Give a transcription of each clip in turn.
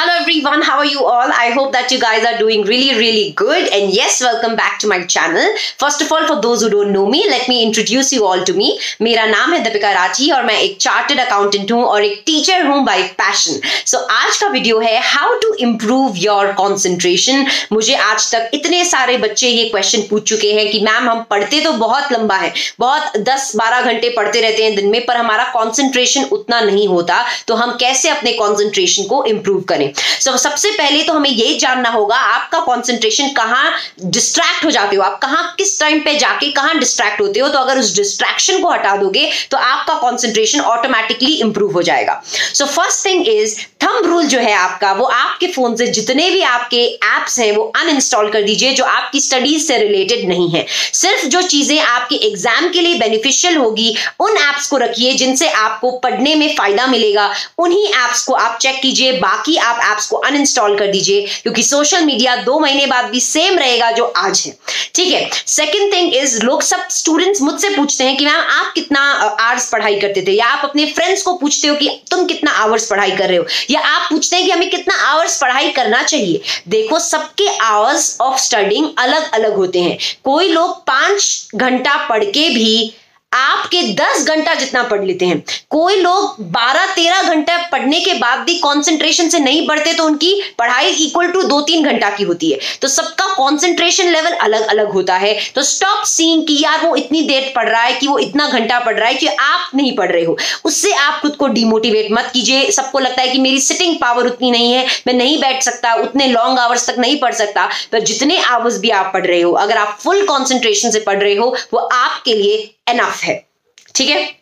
Hello everyone, how are you all? I hope that you guys are doing really, really good. And yes, welcome back to my channel. First of all, for those who don't know me, let me introduce you all to me. मेरा नाम है दीपिका राठी और मैं एक chartered accountant हूँ और एक teacher हूँ बाय पैशन सो आज का वीडियो है how to improve your concentration मुझे आज तक इतने सारे बच्चे ये क्वेश्चन पूछ चुके हैं कि मैम हम पढ़ते तो बहुत लंबा है बहुत दस बारह घंटे पढ़ते रहते हैं दिन में पर हमारा कॉन्सेंट्रेशन उतना नहीं होता तो हम कैसे अपने कॉन्सेंट्रेशन को इम्प्रूव करें सो so, सबसे पहले तो हमें ये जानना होगा आपका कॉन्सेंट्रेशन कहाँ डिस्ट्रैक्ट हो जाते हो? आप कहाँ किस टाइम पे जाके कहाँ डिस्ट्रैक्ट होते हो? तो अगर उस डिस्ट्रैक्शन को हटा दोगे तो आपका कॉन्सेंट्रेशन ऑटोमेटिकली इंप्रूव हो जाएगा। So first thing is thumb rule जो है आपका वो आपके फ़ोन से जितने भी आपके एप्स हैं वो अनइंस्टॉल कर दीजिए जो आपकी स्टडीज़ से रिलेटेड नहीं है। सिर्फ़ जो चीज़ें आपके एग्ज़ाम के लिए बेनिफिशियल होगी उन एप्स को रखिए जिनसे आपको पढ़ने में फ़ायदा मिलेगा। उन्हीं एप्स को आप चेक कीजिए बाकी आप एप्स को अनइंस्टॉल कर दीजिए, क्योंकि सोशल मीडिया दो महीने बाद भी सेम रहेगा जो आज है। ठीक है? सेकेंड थिंग इज़ लोग सब स्टूडेंट्स मुझसे पूछते हैं कि मैम आप कितना आवर्स पढ़ाई करते थे? या आप अपने फ्रेंड्स को पूछते हो कि तुम कितना आवर्स पढ़ाई कर रहे हो? या आप पूछते हैं कि हमें कितना आवर्स पढ़ाई करना चाहिए? देखो, सबके आवर्स ऑफ़ स्टडिंग अलग अलग होते हैं। कोई लोग पाँच घंटा पढ़ के भी आपके 10 घंटा जितना पढ़ लेते हैं। कोई लोग 12-13 घंटा पढ़ने के बाद भी कंसंट्रेशन से नहीं पढ़ते तो उनकी पढ़ाई इक्वल टू दो तीन घंटा की होती है। तो सबका कंसंट्रेशन लेवल अलग अलग होता है। तो स्टॉप सीइंग कि यार वो इतनी देर पढ़ रहा है कि वो इतना घंटा पढ़ रहा है कि आप नहीं पढ़ रहे हो। उससे आप खुद को डिमोटिवेट मत कीजिए। सबको लगता है कि मेरी सिटिंग पावर उतनी नहीं है, मैं नहीं बैठ सकता, उतने लॉन्ग आवर्स तक नहीं पढ़ सकता। पर जितने आवर्स भी आप पढ़ रहे हो, अगर आप फुल कॉन्सेंट्रेशन से पढ़ रहे हो, वो आपके लिए एनफ है। ठीक है?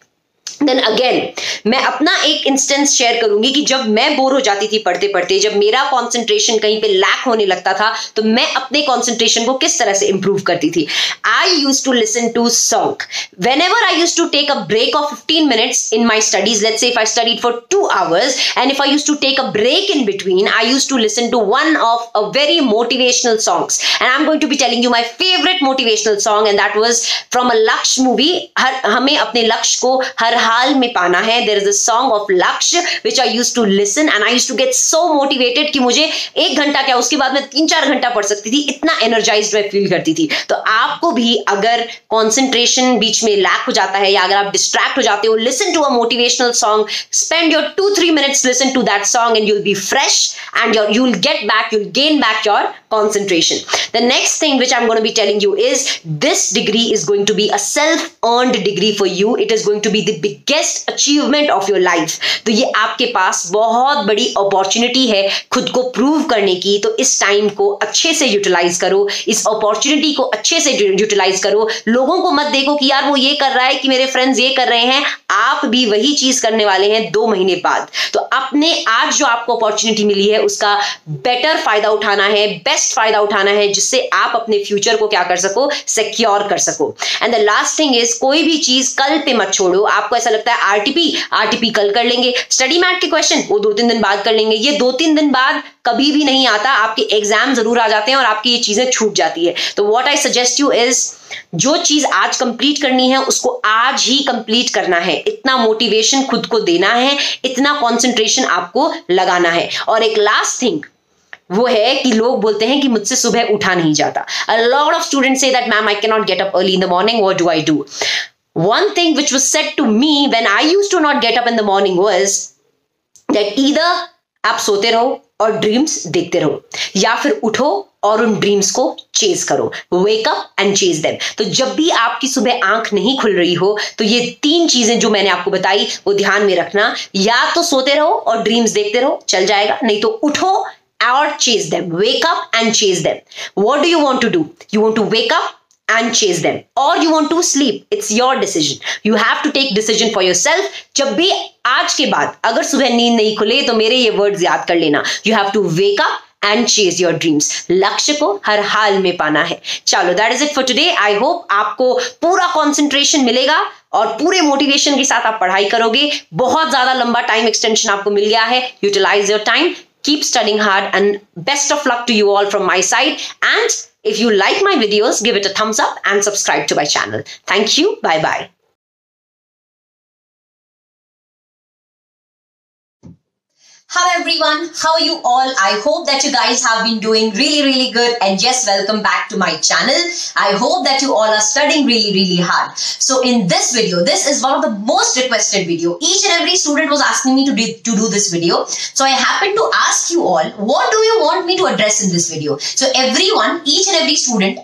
देन अगेन मैं अपना एक इंस्टेंस शेयर करूँगी कि जब मैं बोर हो जाती थी पढ़ते पढ़ते, जब मेरा कंसंट्रेशन कहीं पे लैक होने लगता था तो मैं अपने कंसंट्रेशन को किस तरह से इंप्रूव करती थी? I use to listen to song whenever I use to take a break of fifteen minutes in my studies let say if I studied for two hours and if I use to take a break in between I use to listen to one of a very motivational songs and I am going to be telling you my favourite motivational song and that was from a Lakshya movie हर, हमें अपने लक्ष्य को हर हाल में पाना है। There is a song of Lakshya which I use to listen and I use to get so motivated कि मुझे एक घंटा क्या उसके बाद में तीन चार घंटा पढ़ सकती थी। इतना एनर्जाइज मैं फील करती थी। तो आपको भी अगर कॉन्सेंट्रेशन बीच में लैक हो जाता है या अगर आप डिस्ट्रैक्ट हो जाते हो listen to a motivational song spend your two three minutes listen to that song and you'll be fresh and your you'll get back you'll gain back your concentration. The next thing which i'm going to be telling you is this degree is going to be a self earned degree for you. It is going to be the biggest achievement of your life तो ये आपके पास बहुत बड़ी opportunity है खुद को prove करने की। तो इस टाइम को अच्छे से यूटिलाइज करो। इस अपॉर्चुनिटी को अच्छे से यूटिलाइज करो। लोगों को मत देखो कि यार वो ये कर रहा है कि मेरे फ्रेंड्स ये कर रहे हैं। आप भी वही चीज़ करने वाले हैं दो महीने बाद। तो अपने आज जो आपको अपॉर्चुनिटी मिली है, उसका बेटर फ़ायदा उठाना है बेस्ट फ़ायदा उठाना है, जिससे आप अपने फ्यूचर को क्या कर सको? सिक्योर कर सको। And the last thing is कोई भी चीज़ कल पे मत छोड़ो। आपको ऐसा लगता है आरटीपी आरटीपी कल कर लेंगे। स्टडी मैट के क्वेश्चन वो दो तीन दिन बाद कर लेंगे। ये दो तीन दिन बाद कभी भी नहीं आता, आपके एग्ज़ाम ज़रूर आ जाते हैं और आपकी ये चीज़ें छूट जाती है। तो what I suggest you is जो चीज़ आज कंप्लीट करनी है, उसको आज ही कंप्लीट करना है। इतना मोटिवेशन खुद को देना है, इतना कॉन्सेंट्रेशन आपको लगाना है। और एक लास्ट थिंग वो है कि लोग बोलते हैं कि मुझसे सुबह उठा नहीं जाता। A lot of students say that ma'am I can not get up early in the morning what do I do one thing which was said to me when I used to not get up in the morning was that either आप सोते रहो और dreams देखते रहो, या फिर उठो और उन ड्रीम्स को चेज करो। Wake up and chase them तो जब भी आपकी सुबह आँख नहीं खुल रही हो तो ये तीन चीज़ें जो मैंने आपको बताई, वो ध्यान में रखना। या तो सोते रहो और ड्रीम्स देखते रहो, चल जाएगा। नहीं तो उठो और chase them wake up and chase them what do you want to do you want to wake up and chase them. Or you want to sleep. It's your decision. You have to take decision for yourself. जब भी आज के बाद अगर सुबह नींद नहीं खुले तो मेरे ये वर्ड्स याद कर लेना. You have to wake up and chase your dreams लक्ष्य को हर हाल में पाना है. चलो that is it for today I hope आपको पूरा कॉन्सेंट्रेशन मिलेगा और पूरे मोटिवेशन के साथ आप पढ़ाई करोगे. बहुत ज़्यादा लंबा टाइम एक्सटेंशन आपको मिल गया है. Utilise your time keep studying hard and best of luck to you all from my side. And if you like my videos give it a thumbs up and subscribe to my channel. Thank you. Bye bye Hello everyone, how are you all? I hope that you guys have been doing really really good and yes welcome back to my channel. I hope that you all are studying really really hard. So in this video, this is one of the most requested video. Each and every student was asking me to do, to do this video. So I happened to ask you all, what do you want me to address in this video? So everyone, each and every student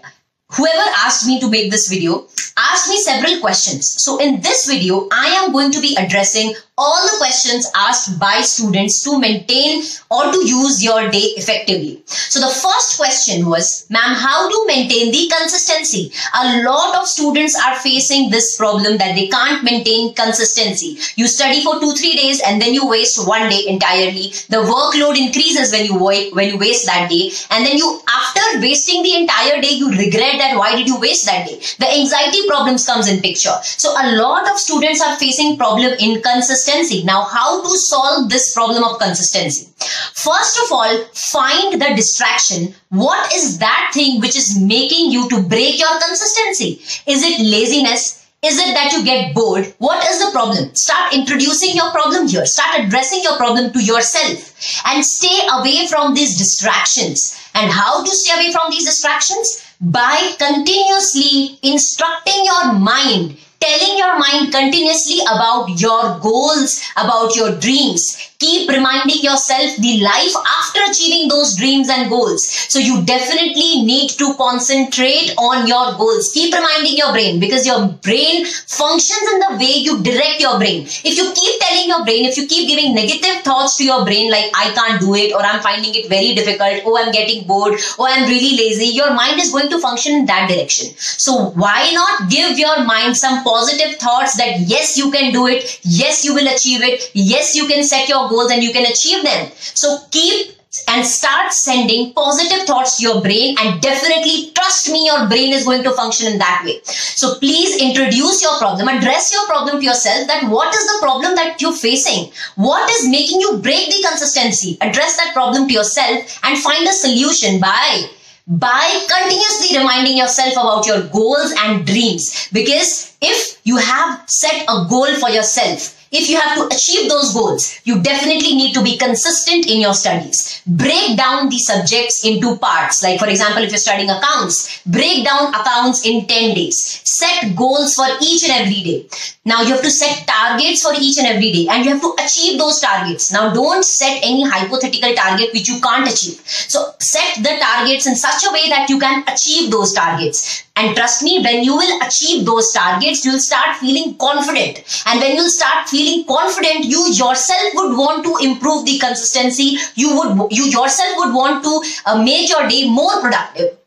whoever asked me to make this video asked me several questions. So in this video, I am going to be addressing all the questions asked by students to maintain or to use your day effectively. So the first question was, ma'am, how to maintain the consistency? A lot of students are facing this problem that they can't maintain consistency. You study for two, three days and then you waste one day entirely. The workload increases when you when you waste that day. And then you, after wasting the entire day, you regret that why did you waste that day? The anxiety problems comes in picture. So a lot of students are facing problem in consistency. Now, how to solve this problem of consistency? First of all, find the distraction. What is that thing which is making you to break your consistency? Is it laziness? Is it that you get bored? What is the problem? Start introducing your problem here. Start addressing your problem to yourself and stay away from these distractions. And how to stay away from these distractions? By continuously instructing your mind telling your mind continuously about your goals, about your dreams. Keep reminding yourself the life after achieving those dreams and goals. So you definitely need to concentrate on your goals. Keep reminding your brain because your brain functions in the way you direct your brain. If you keep telling your brain, if you keep giving negative thoughts to your brain like I can't do it or I'm finding it very difficult, oh I'm getting bored, oh I'm really lazy, your mind is going to function in that direction. So why not give your mind some positive thoughts that yes, you can do it. Yes, you will achieve it. Yes, you can set your goals and you can achieve them. So keep and start sending positive thoughts to your brain and definitely trust me your brain is going to function in that way so please introduce your problem address your problem to yourself that what is the problem that you're facing what is making you break the consistency address that problem to yourself and find a solution by by continuously reminding yourself about your goals and dreams. Because if you have set a goal for yourself, if you have to achieve those goals, you definitely need to be consistent in your studies. Break down the subjects into parts. Like for example, if you're studying accounts, break down accounts in 10 days. Set goals for each and every day. Now you have to set targets for each and every day and you have to achieve those targets. Now don't set any hypothetical target which you can't achieve. So set the targets in such a way that you can achieve those targets. And trust me, when you will achieve those targets, you'll start feeling confident. And when you'll start feeling confident, you yourself would want to improve the consistency. You would, you yourself would want to uh, make your day more productive.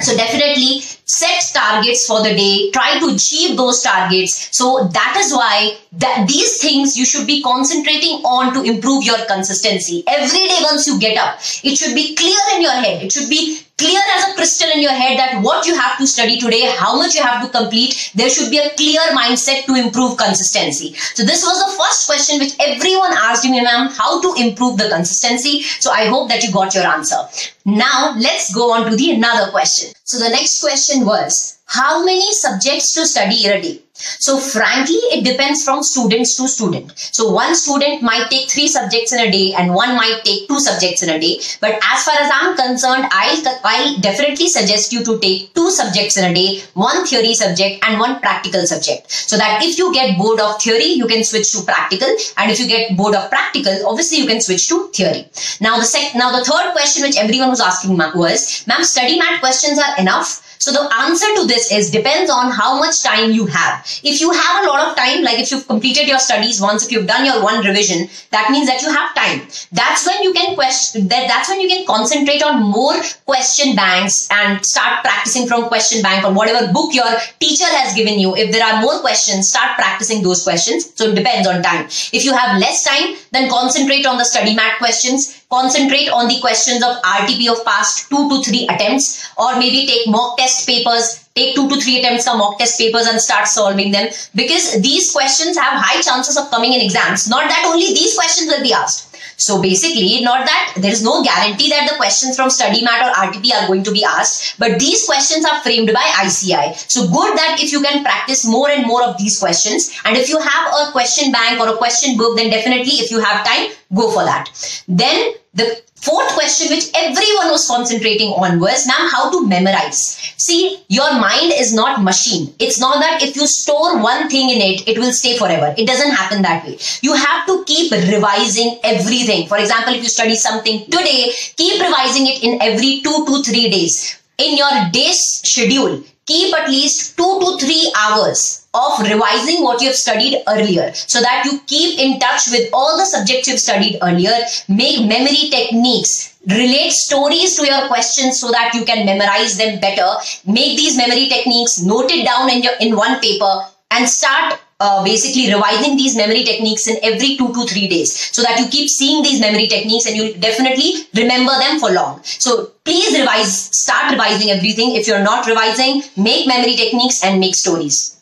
So definitely set targets for the day, try to achieve those targets. So that is why that these things you should be concentrating on to improve your consistency. Every day once you get up, it should be clear in your head. It should be clear as a crystal in your head that what you have to study today, how much you have to complete. There should be a clear mindset to improve consistency. So this was the first question which everyone asked me, ma'am, how to improve the consistency. So I hope that you got your answer. Now let's go on to the another question. So the next question was, how many subjects to study in a day? So frankly, it depends from students to student. So one student might take three subjects in a day and one might take two subjects in a day. But as far as I'm concerned, I'll, I'll definitely suggest you to take two subjects in a day, one theory subject and one practical subject. So that if you get bored of theory, you can switch to practical. And if you get bored of practical, obviously you can switch to theory. Now the sec now the third question which everyone was asking was, ma'am, study mat questions are enough? So the answer to this is depends on how much time you have. If you have a lot of time, like if you've completed your studies once, if you've done your one revision, that means that you have time. That's when you can question that that's when you can concentrate on more question banks and start practicing from question bank or whatever book your teacher has given you. If there are more questions, start practicing those questions. So it depends on time. If you have less time, then concentrate on the study mat questions concentrate on the questions of RTP of past two to three attempts or maybe take mock test papers, take two to three attempts of mock test papers and start solving them because these questions have high chances of coming in exams. Not that only these questions will be asked. So basically, not that there is no guarantee that the questions from study mat or RTP are going to be asked, but these questions are framed by ICAI. So good that if you can practice more and more of these questions, and if you have a question bank or a question book, then definitely if you have time, go for that. Then the fourth question which everyone was concentrating on was, ma'am, how to memorize. See, your mind is not machine. It's not that if you store one thing in it, it will stay forever. It doesn't happen that way. You have to keep revising everything. For example, if you study something today, keep revising it in every two to three days. In your day's schedule, keep at least two to three hours of revising what you have studied earlier so that you keep in touch with all the subjects you've studied earlier make memory techniques relate stories to your questions so that you can memorize them better make these memory techniques note it down in your in one paper and start uh, basically revising these memory techniques in every two to three days so that you keep seeing these memory techniques and you'll definitely remember them for long. So please revise, start revising everything. If you're not revising, make memory techniques and make stories.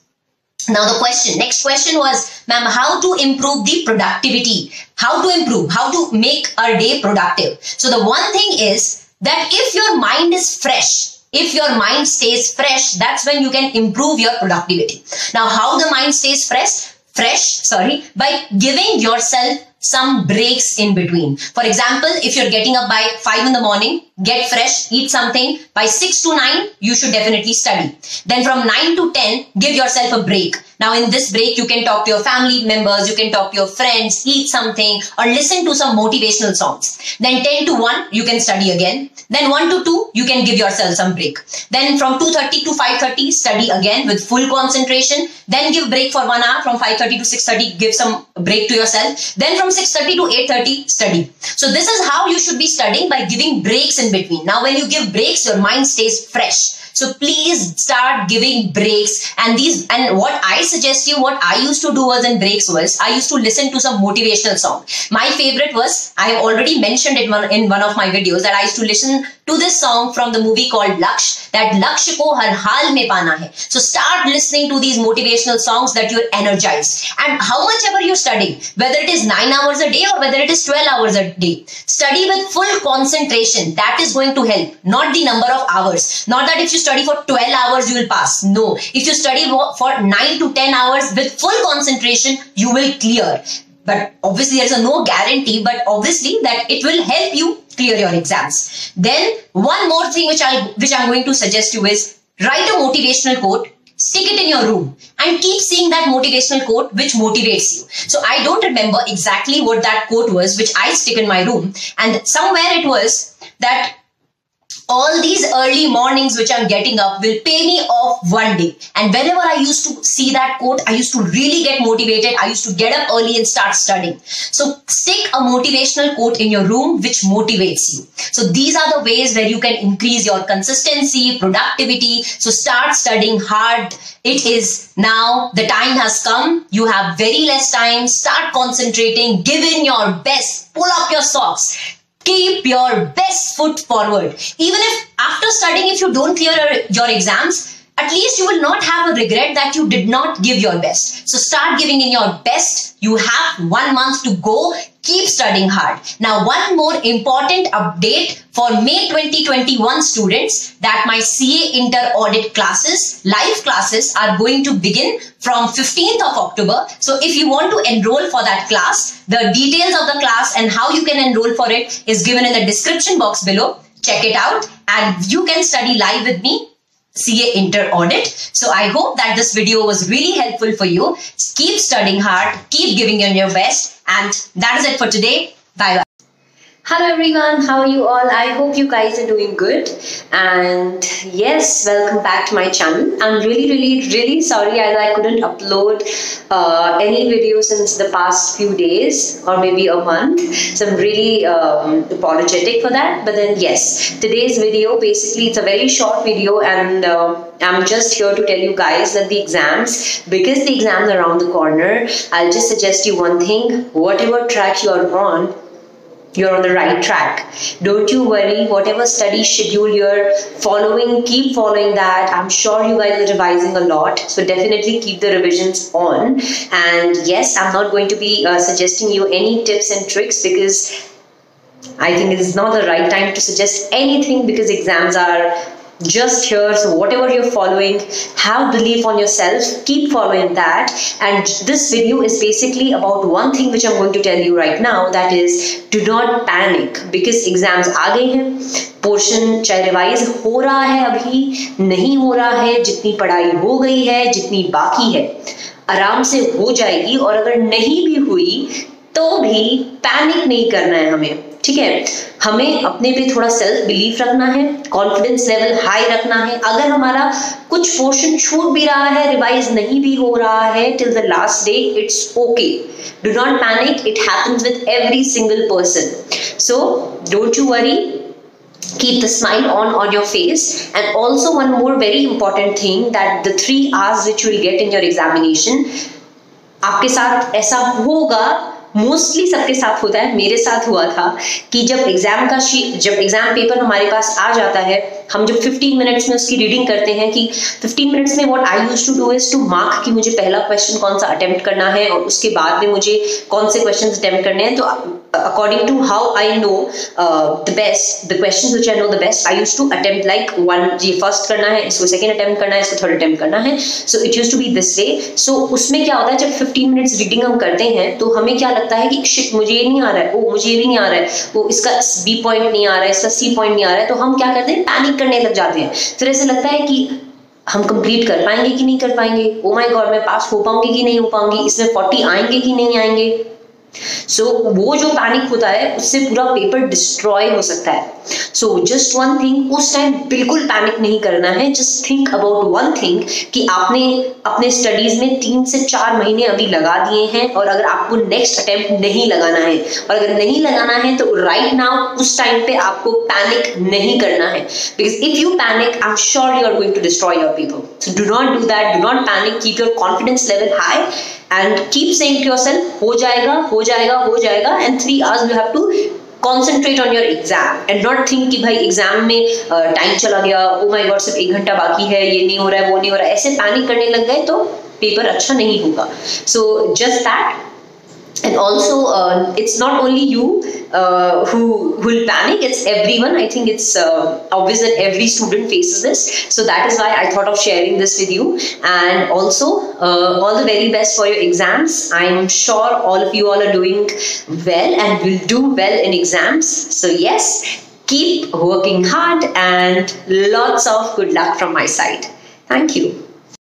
Now the question, next question was, ma'am, how to improve the productivity? How to improve? How to make our day productive? So the one thing is that if your mind is fresh, if your mind stays fresh, that's when you can improve your productivity. Now, how the mind stays fresh? Fresh, sorry, by giving yourself some breaks in between. For example, if you're getting up by 5 in the morning, get fresh, eat something. By 6 to 9, you should definitely study. Then from 9 to 10, give yourself a break. Now in this break, you can talk to your family members, you can talk to your friends, eat something or listen to some motivational songs. Then 10 to 1, you can study again. Then 1 to 2, you can give yourself some break. Then from 2.30 to 5.30, study again with full concentration. Then give break for 1 hour from 5.30 to 6.30, give some break to yourself. Then from 6.30 to 8.30, study. So this is how you should be studying by giving breaks in between. Now when you give breaks, your mind stays fresh. So please start giving breaks and these and what I suggest you what I used to do was in breaks was I used to listen to some motivational song. My favorite was I have already mentioned it in one of my videos that I used to listen to this song from the movie called Lakshya that Lakshya ko har hal mein pana hai. So start listening to these motivational songs that you're energized and how much ever you're studying whether it is 9 hours a day or whether it is 12 hours a day study with full concentration that is going to help not the number of hours not that if you study for 12 hours, you will pass. No. If you study for 9 to 10 hours with full concentration, you will clear. But obviously there is a no guarantee, but obviously that it will help you clear your exams. Then one more thing which I which I'm going to suggest you is write a motivational quote stick it in your room and keep seeing that motivational quote which motivates you. So I don't remember exactly what that quote was which I stick in my room and somewhere it was that all these early mornings which I'm getting up will pay me off one day. And whenever I used to see that quote, I used to really get motivated. I used to get up early and start studying. So stick a motivational quote in your room which motivates you. So these are the ways where you can increase your consistency, productivity. So start studying hard. It is now the time has come. You have very less time. Start concentrating. Give in your best. Pull up your socks keep your best foot forward. Even if after studying, if you don't clear your exams, at least you will not have a regret that you did not give your best. So start giving in your best. You have one month to go. Keep studying hard. Now, one more important update for May 2021 students that my CA inter audit classes, live classes are going to begin from 15th of October. So if you want to enroll for that class, the details of the class and how you can enroll for it is given in the description box below. Check it out and you can study live with me CA Inter Audit. So I hope that this video was really helpful for you. Keep studying hard, keep giving in your best and that is it for today. Bye bye. Hello everyone, how are you all? I hope you guys are doing good and yes, welcome back to my channel. I'm really really really sorry as I couldn't upload uh, any video since the past few days or maybe a month. So I'm really um, apologetic for that. But then yes, today's video basically it's a very short video and uh, I'm just here to tell you guys that the exams, because the exams are around the corner, I'll just suggest you one thing, whatever track you are on, you're on the right track. Don't you worry, whatever study schedule you're following, keep following that. I'm sure you guys are revising a lot, so definitely keep the revisions on. And yes, I'm not going to be uh, suggesting you any tips and tricks because I think it is not the right time to suggest anything because exams are just here so whatever you're following have belief on yourself keep following that and this video is basically about one thing which i'm going to tell you right now that is do not panic because exams aa gaye hain portion चाहे revise हो रहा है अभी नहीं हो रहा है जितनी पढ़ाई हो गई है जितनी बाकी है आराम से हो जाएगी और अगर नहीं भी हुई तो भी पैनिक नहीं करना है हमें ठीक है? हमें अपने पे थोड़ा सेल्फ बिलीफ रखना है कॉन्फिडेंस लेवल हाई रखना है। अगर हमारा कुछ पोर्शन छूट भी रहा है रिवाइज नहीं भी हो रहा है till the last day it's okay do not panic it happens with every single person so don't you worry keep the smile on on your face. And also one more very important thing, that the three hours which you will get in your examination, आपके साथ ऐसा होगा mostly सबके साथ होता है, मेरे साथ हुआ था कि जब एग्ज़ाम का शी, जब एग्ज़ाम पेपर हमारे पास आ जाता है, हम जब 15 मिनट्स में उसकी रीडिंग करते हैं कि 15 मिनट्स में what I use to do is to mark कि मुझे पहला क्वेश्चन कौन सा अटेम्प्ट करना है और उसके बाद में मुझे कौन से क्वेश्चन अटेम्प्ट करने हैं तो according to how I know uh, the best, the questions which I know the best, I used to attempt like one ये first करना है इसको second attempt करना है इसको third attempt करना है. So it used to be this way. So उसमें क्या होता है जब 15 minutes reading हम करते हैं तो हमें क्या लगता है कि shit मुझे ये नहीं आ रहा है ओ मुझे ये भी नहीं आ रहा है वो इसका B point नहीं आ रहा है इसका C point नहीं आ रहा है तो हम क्या करते हैं पैनिक करने लग जाते हैं. फिर ऐसे लगता है कि हम कंप्लीट कर पाएँगे कि नहीं कर पाएँगे? ओ माय गॉड मैं पास हो पाऊँगी कि नहीं हो पाऊँगी? इसमें 40 आएँगे कि नहीं आएँगे? सो so, वो जो पैनिक होता है उससे पूरा पेपर डिस्ट्रॉय हो सकता है। सो जस्ट वन थिंग उस टाइम बिल्कुल पैनिक नहीं करना है। Just think about one thing कि आपने अपने स्टडीज़ में तीन से चार महीने अभी लगा दिए हैं और अगर आपको नेक्स्ट अटेम्प्ट नहीं लगाना है और अगर नहीं लगाना है तो राइट right नाउ उस टाइम पे आपको पैनिक नहीं करना है। Because if you panic I am sure you are going to destroy your people so do not do that do not panic keep your confidence level high and keep saying to yourself हो जाएगा हो जाएगा हो जाएगा and three hours you have to concentrate on your exam and not think कि भाई exam में time चला गया ओ माई गॉड सिर्फ़ एक घंटा बाकी है, ये नहीं हो रहा है, वो नहीं हो रहा है. ऐसे पैनिक करने लग गए तो पेपर अच्छा नहीं होगा. So just that and also it's not only you uh, who will panic. It's everyone. I think it's uh, obvious that every student faces this. So that is why i thought of sharing this with you. And also uh, all the very best for your exams. I'm sure all of you all are doing well and will do well in exams. So yes keep working hard and lots of good luck from my side. Thank you